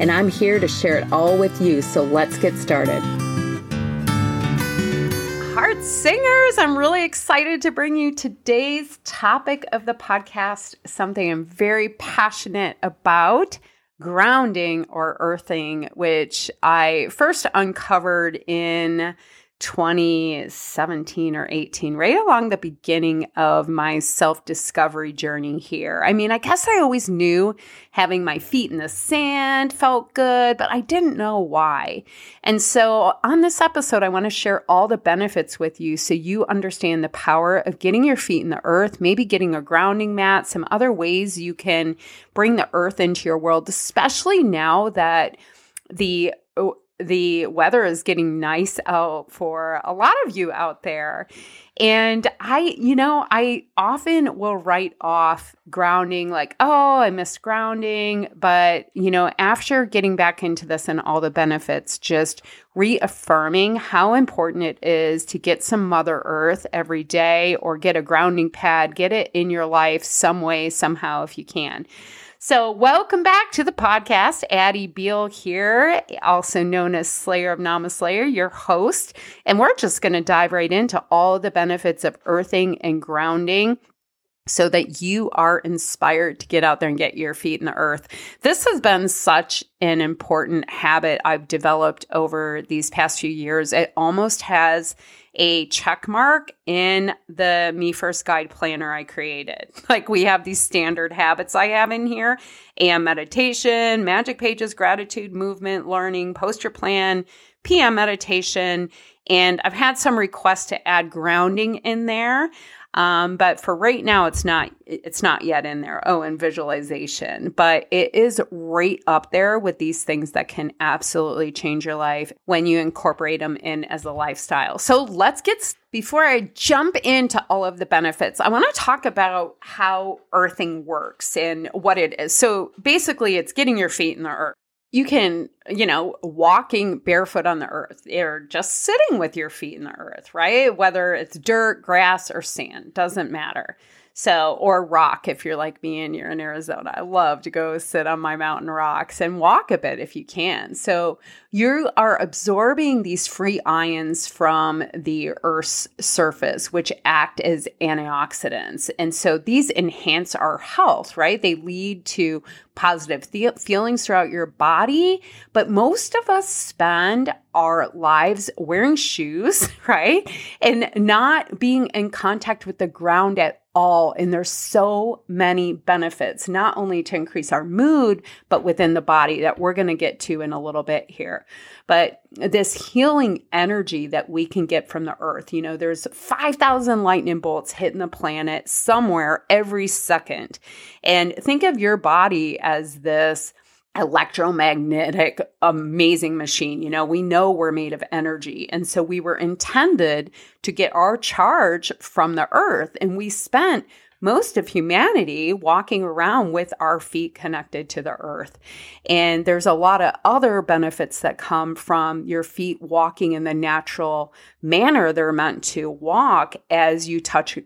And I'm here to share it all with you, so let's get started. Heart Singers, I'm really excited to bring you today's topic of the podcast, something I'm very passionate about grounding or earthing, which I first uncovered in 2017 or 18, right along the beginning of my self discovery journey here. I mean, I guess I always knew having my feet in the sand felt good, but I didn't know why. And so on this episode, I want to share all the benefits with you so you understand the power of getting your feet in the earth, maybe getting a grounding mat, some other ways you can bring the earth into your world, especially now that the the weather is getting nice out for a lot of you out there. And I, you know, I often will write off grounding like, oh, I missed grounding. But, you know, after getting back into this and all the benefits, just reaffirming how important it is to get some Mother Earth every day or get a grounding pad, get it in your life some way, somehow, if you can. So, welcome back to the podcast. Addie Beall here, also known as Slayer of Namaslayer, your host. And we're just going to dive right into all the benefits of earthing and grounding so that you are inspired to get out there and get your feet in the earth. This has been such an important habit I've developed over these past few years. It almost has a check mark in the Me First Guide planner I created. Like we have these standard habits I have in here AM meditation, magic pages, gratitude, movement, learning, poster plan, PM meditation. And I've had some requests to add grounding in there. Um, but for right now, it's not it's not yet in there. Oh, and visualization, but it is right up there with these things that can absolutely change your life when you incorporate them in as a lifestyle. So let's get before I jump into all of the benefits, I want to talk about how earthing works and what it is. So basically, it's getting your feet in the earth you can, you know, walking barefoot on the earth or just sitting with your feet in the earth, right? Whether it's dirt, grass, or sand, doesn't matter. So, or rock if you're like me and you're in Arizona. I love to go sit on my mountain rocks and walk a bit if you can. So, you are absorbing these free ions from the Earth's surface, which act as antioxidants. And so, these enhance our health, right? They lead to positive feelings throughout your body. But most of us spend our lives wearing shoes, right? And not being in contact with the ground at all. And there's so many benefits, not only to increase our mood, but within the body that we're going to get to in a little bit here. But this healing energy that we can get from the earth, you know, there's 5,000 lightning bolts hitting the planet somewhere every second. And think of your body as this electromagnetic amazing machine. You know we know we're made of energy. And so we were intended to get our charge from the earth. And we spent most of humanity walking around with our feet connected to the earth. And there's a lot of other benefits that come from your feet walking in the natural manner they're meant to walk as you touch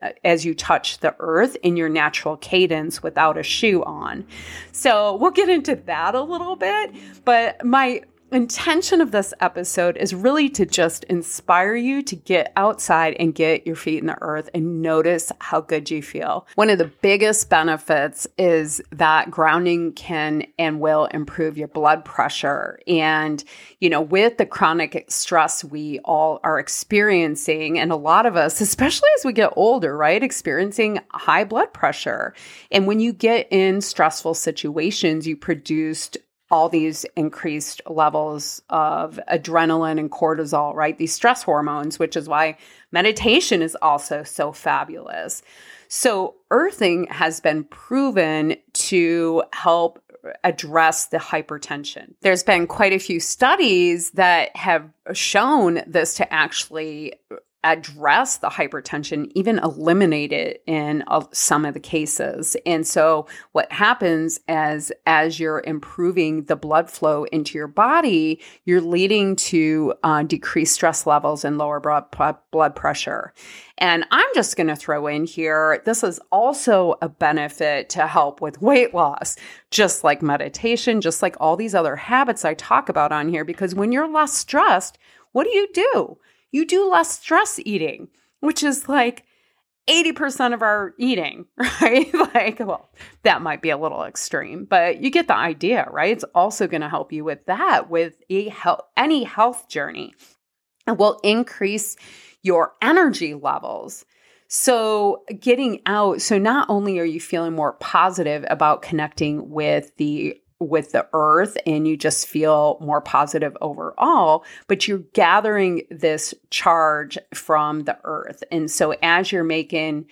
Uh, as you touch the earth in your natural cadence without a shoe on. So we'll get into that a little bit. But my intention of this episode is really to just inspire you to get outside and get your feet in the earth and notice how good you feel. One of the biggest benefits is that grounding can and will improve your blood pressure. And, you know, with the chronic stress we all are experiencing, and a lot of us, especially as we get older, right, experiencing high blood pressure. And when you get in stressful situations, you produced all these increased levels of adrenaline and cortisol, right? These stress hormones, which is why meditation is also so fabulous. So, earthing has been proven to help address the hypertension. There's been quite a few studies that have shown this to actually address the hypertension, even eliminate it in uh, some of the cases. And so what happens as as you're improving the blood flow into your body, you're leading to uh, decreased stress levels and lower blood, blood pressure. And I'm just going to throw in here this is also a benefit to help with weight loss, just like meditation, just like all these other habits I talk about on here because when you're less stressed, what do you do? You do less stress eating, which is like 80% of our eating, right? like, well, that might be a little extreme, but you get the idea, right? It's also going to help you with that, with a health, any health journey. It will increase your energy levels. So, getting out, so not only are you feeling more positive about connecting with the with the earth and you just feel more positive overall, but you're gathering this charge from the earth. And so as you're making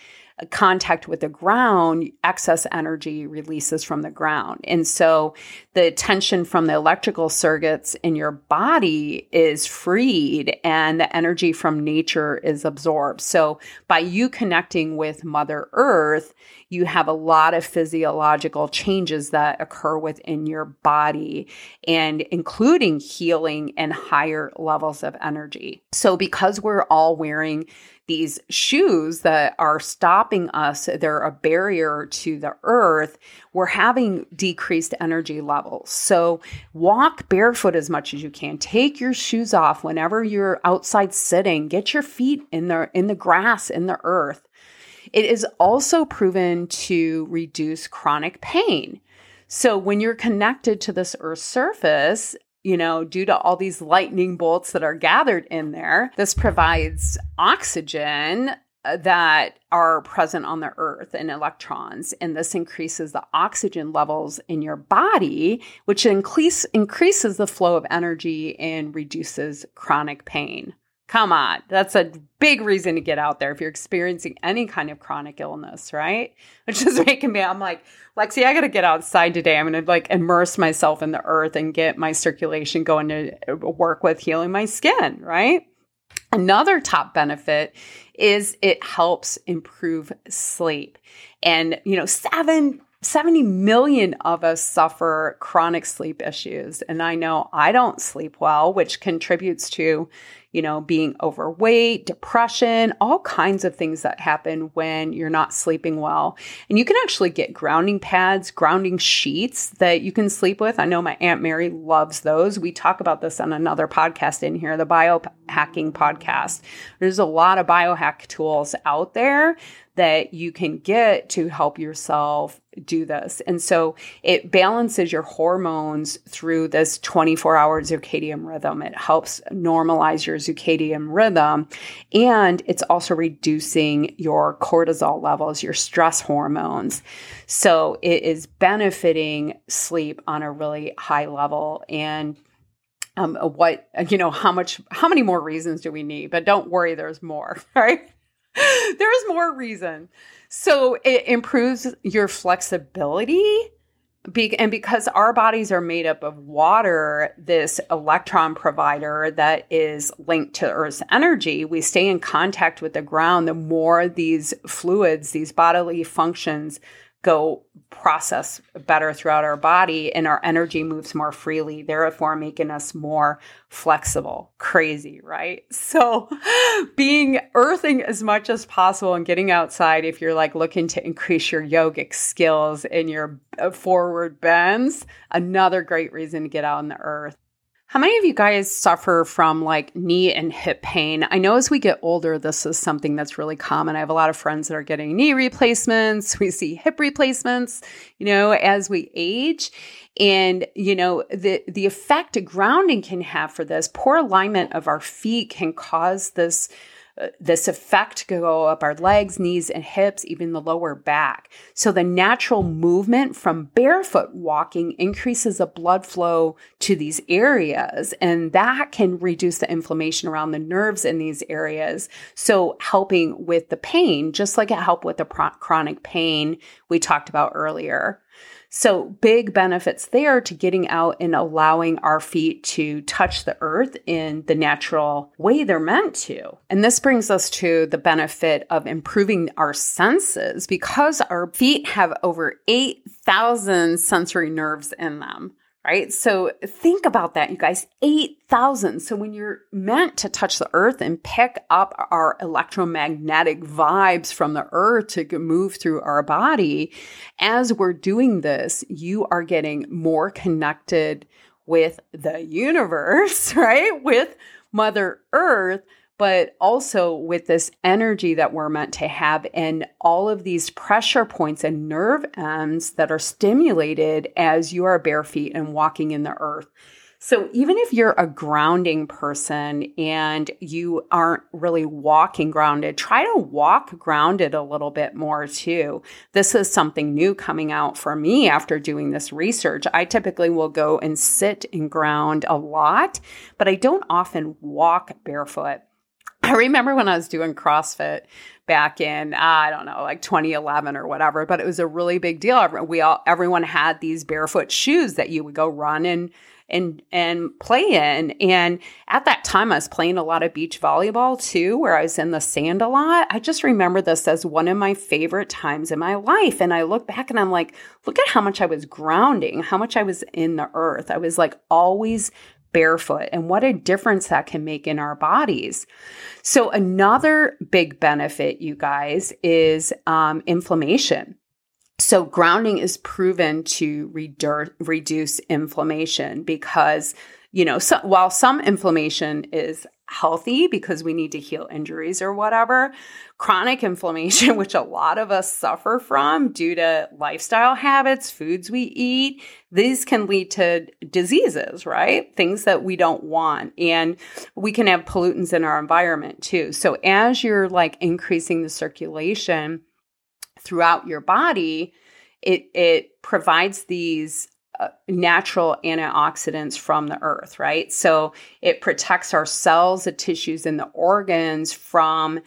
contact with the ground, excess energy releases from the ground. And so the tension from the electrical circuits in your body is freed and the energy from nature is absorbed. So by you connecting with Mother Earth, you have a lot of physiological changes that occur within your body and including healing and higher levels of energy. So because we're all wearing these shoes that are stopping us, they're a barrier to the earth, we're having decreased energy levels. So walk barefoot as much as you can. Take your shoes off whenever you're outside sitting. Get your feet in the in the grass, in the earth. It is also proven to reduce chronic pain. So when you're connected to this earth surface, you know, due to all these lightning bolts that are gathered in there, this provides oxygen uh, that are present on the earth and electrons and this increases the oxygen levels in your body which increase, increases the flow of energy and reduces chronic pain come on that's a big reason to get out there if you're experiencing any kind of chronic illness right which is making me i'm like Lexi, I got to get outside today. I'm going to like immerse myself in the earth and get my circulation going to uh, work with healing my skin, right? Another top benefit is it helps improve sleep. And, you know, seven 70 million of us suffer chronic sleep issues. And I know I don't sleep well, which contributes to, you know, being overweight, depression, all kinds of things that happen when you're not sleeping well. And you can actually get grounding pads, grounding sheets that you can sleep with. I know my Aunt Mary loves those. We talk about this on another podcast in here, the biohacking podcast. There's a lot of biohack tools out there that you can get to help yourself do this. And so it balances your hormones through this 24 hour circadian rhythm. It helps normalize your circadian rhythm. And it's also reducing your cortisol levels, your stress hormones. So it is benefiting sleep on a really high level. And um, what you know how much how many more reasons do we need but don't worry there's more right there's more reason. So it improves your flexibility. Be- and because our bodies are made up of water, this electron provider that is linked to Earth's energy, we stay in contact with the ground. The more these fluids, these bodily functions go process better throughout our body and our energy moves more freely, therefore making us more flexible. Crazy, right? So, being earthing as much as possible and getting outside if you're like looking to increase your yogic skills and your uh, forward bends, another great reason to get out in the earth. How many of you guys suffer from like knee and hip pain? I know as we get older, this is something that's really common. I have a lot of friends that are getting knee replacements. We see hip replacements, you know, as we age. And, you know, the, the effect grounding can have for this poor alignment of our feet can cause this Uh, this effect go up our legs, knees, and hips, even the lower back. So the natural movement from barefoot walking increases the blood flow to these areas, and that can reduce the inflammation around the nerves in these areas. So helping with the pain, just like it helped with the chronic pain we talked about earlier. So, big benefits there to getting out and allowing our feet to touch the earth in the natural way they're meant to. And this brings us to the benefit of improving our senses because our feet have over 8,000 sensory nerves in them right? So think about that, you guys 8,000. So when you're meant to touch the earth and pick up our electromagnetic vibes from the earth to move through our body, as we're doing this, you are getting more connected with the universe, right? With Mother Earth but also with this energy that we're meant to have and all of these pressure points and nerve ends that are stimulated as you are bare feet and walking in the earth. So, even if you're a grounding person and you aren't really walking grounded, try to walk grounded a little bit more too. This is something new coming out for me after doing this research. I typically will go and sit and ground a lot, but I don't often walk barefoot. I remember when I was doing CrossFit back in I don't know like 2011 or whatever, but it was a really big deal. We all everyone had these barefoot shoes that you would go run and and and play in. And at that time, I was playing a lot of beach volleyball too, where I was in the sand a lot. I just remember this as one of my favorite times in my life. And I look back and I'm like, look at how much I was grounding, how much I was in the earth. I was like always barefoot and what a difference that can make in our bodies. So, another big benefit, you guys, is um, inflammation. So, grounding is proven to reduce inflammation because, you know, so, while some inflammation is healthy because we need to heal injuries or whatever. Chronic inflammation, which a lot of us suffer from due to lifestyle habits, foods we eat, these can lead to diseases, right? Things that we don't want. And we can have pollutants in our environment too. So as you're like increasing the circulation throughout your body, it it provides these natural antioxidants from the earth, right? So it protects our cells, the tissues, and the organs from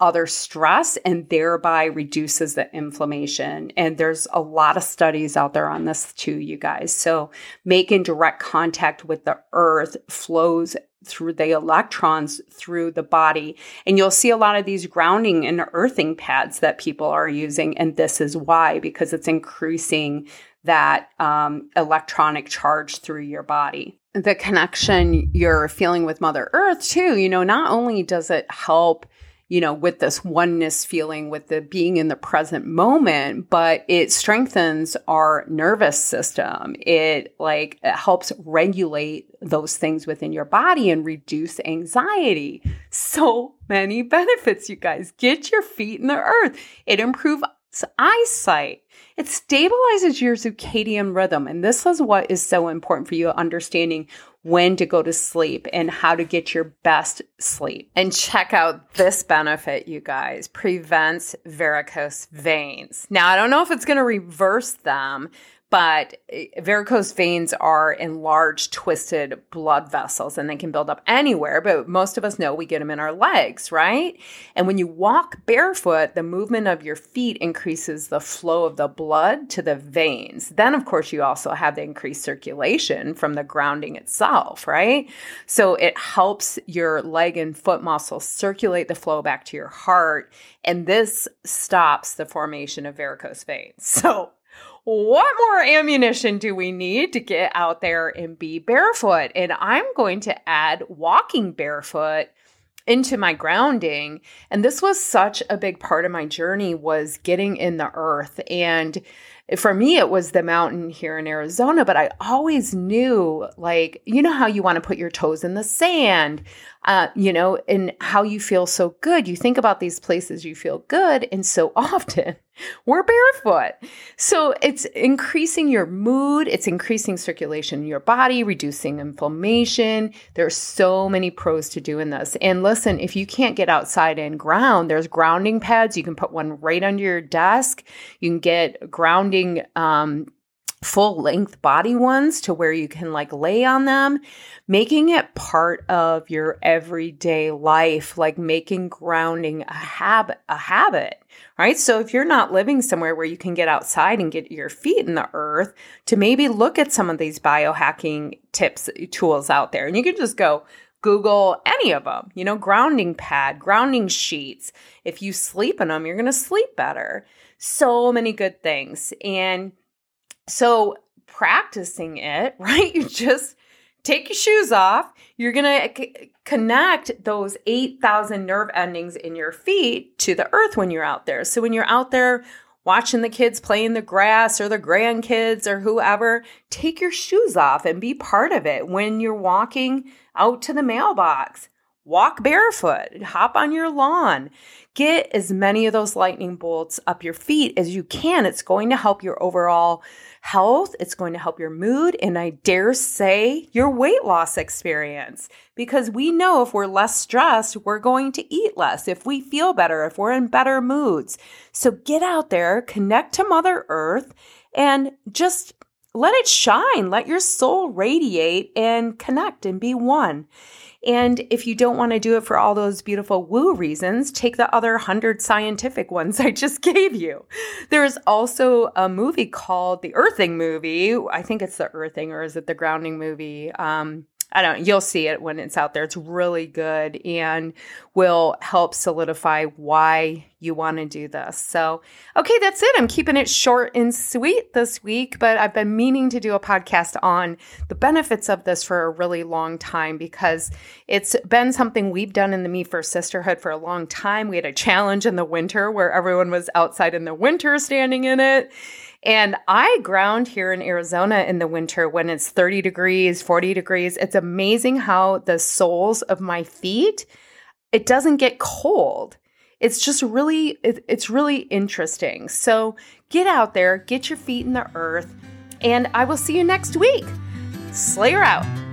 other stress and thereby reduces the inflammation. And there's a lot of studies out there on this too, you guys. So making direct contact with the earth flows through the electrons through the body. And you'll see a lot of these grounding and earthing pads that people are using. And this is why, because it's increasing that um, electronic charge through your body. The connection you're feeling with Mother Earth, too, you know, not only does it help you know, with this oneness feeling, with the being in the present moment, but it strengthens our nervous system. It like it helps regulate those things within your body and reduce anxiety. So many benefits, you guys. Get your feet in the earth. It improves eyesight. It stabilizes your circadian rhythm. And this is what is so important for you understanding when to go to sleep and how to get your best sleep. And check out this benefit, you guys prevents varicose veins. Now, I don't know if it's going to reverse them, but eh, varicose veins are enlarged, twisted blood vessels and they can build up anywhere. But most of us know we get them in our legs, right? And when you walk barefoot, the movement of your feet increases the flow of the blood to the veins. Then, of course, you also have the increased circulation from the grounding itself, right? So it helps your leg and foot muscles circulate the flow back to your heart. And this stops the formation of varicose veins. So, what more ammunition do we need to get out there and be barefoot? And I'm going to add walking barefoot into my grounding. And this was such a big part of my journey was getting in the earth. And for me it was the mountain here in Arizona but I always knew like you know how you want to put your toes in the sand uh, you know and how you feel so good. You think about these places you feel good and so often we're barefoot. So it's increasing your mood it's increasing circulation in your body reducing inflammation. There's so many pros to doing this. And listen if you can't get outside and ground there's grounding pads. You can put one right under your desk. You can get grounding um, full length body ones to where you can like lay on them, making it part of your everyday life, like making grounding a habit, a habit, right? So if you're not living somewhere where you can get outside and get your feet in the earth, to maybe look at some of these biohacking tips, tools out there, and you can just go, Google any of them, you know, grounding pad, grounding sheets. If you sleep in them, you're going to sleep better. So many good things. And so practicing it, right? You just take your shoes off. You're going to c- connect those 8,000 nerve endings in your feet to the earth when you're out there. So when you're out there watching the kids play in the grass or the grandkids or whoever, take your shoes off and be part of it. When you're walking out to the mailbox, walk barefoot, hop on your lawn. Get as many of those lightning bolts up your feet as you can. It's going to help your overall health. It's going to help your mood. And I dare say your weight loss experience because we know if we're less stressed, we're going to eat less. If we feel better, if we're in better moods. So get out there, connect to Mother Earth and just let it shine. Let your soul radiate and connect and be one. And if you don't want to do it for all those beautiful woo reasons, take the other hundred scientific ones I just gave you. There is also a movie called the Earthing movie. I think it's the Earthing or is it the Grounding movie? Um, I don't you'll see it when it's out there. It's really good and will help solidify why you want to do this. So, okay, that's it. I'm keeping it short and sweet this week, but I've been meaning to do a podcast on the benefits of this for a really long time because it's been something we've done in the Me First Sisterhood for a long time. We had a challenge in the winter where everyone was outside in the winter standing in it. And I ground here in Arizona in the winter when it's 30 degrees, 40 degrees. It's amazing how the soles of my feet, it doesn't get cold. It's just really it, it's really interesting. So, get out there, get your feet in the earth, and I will see you next week. Slayer out.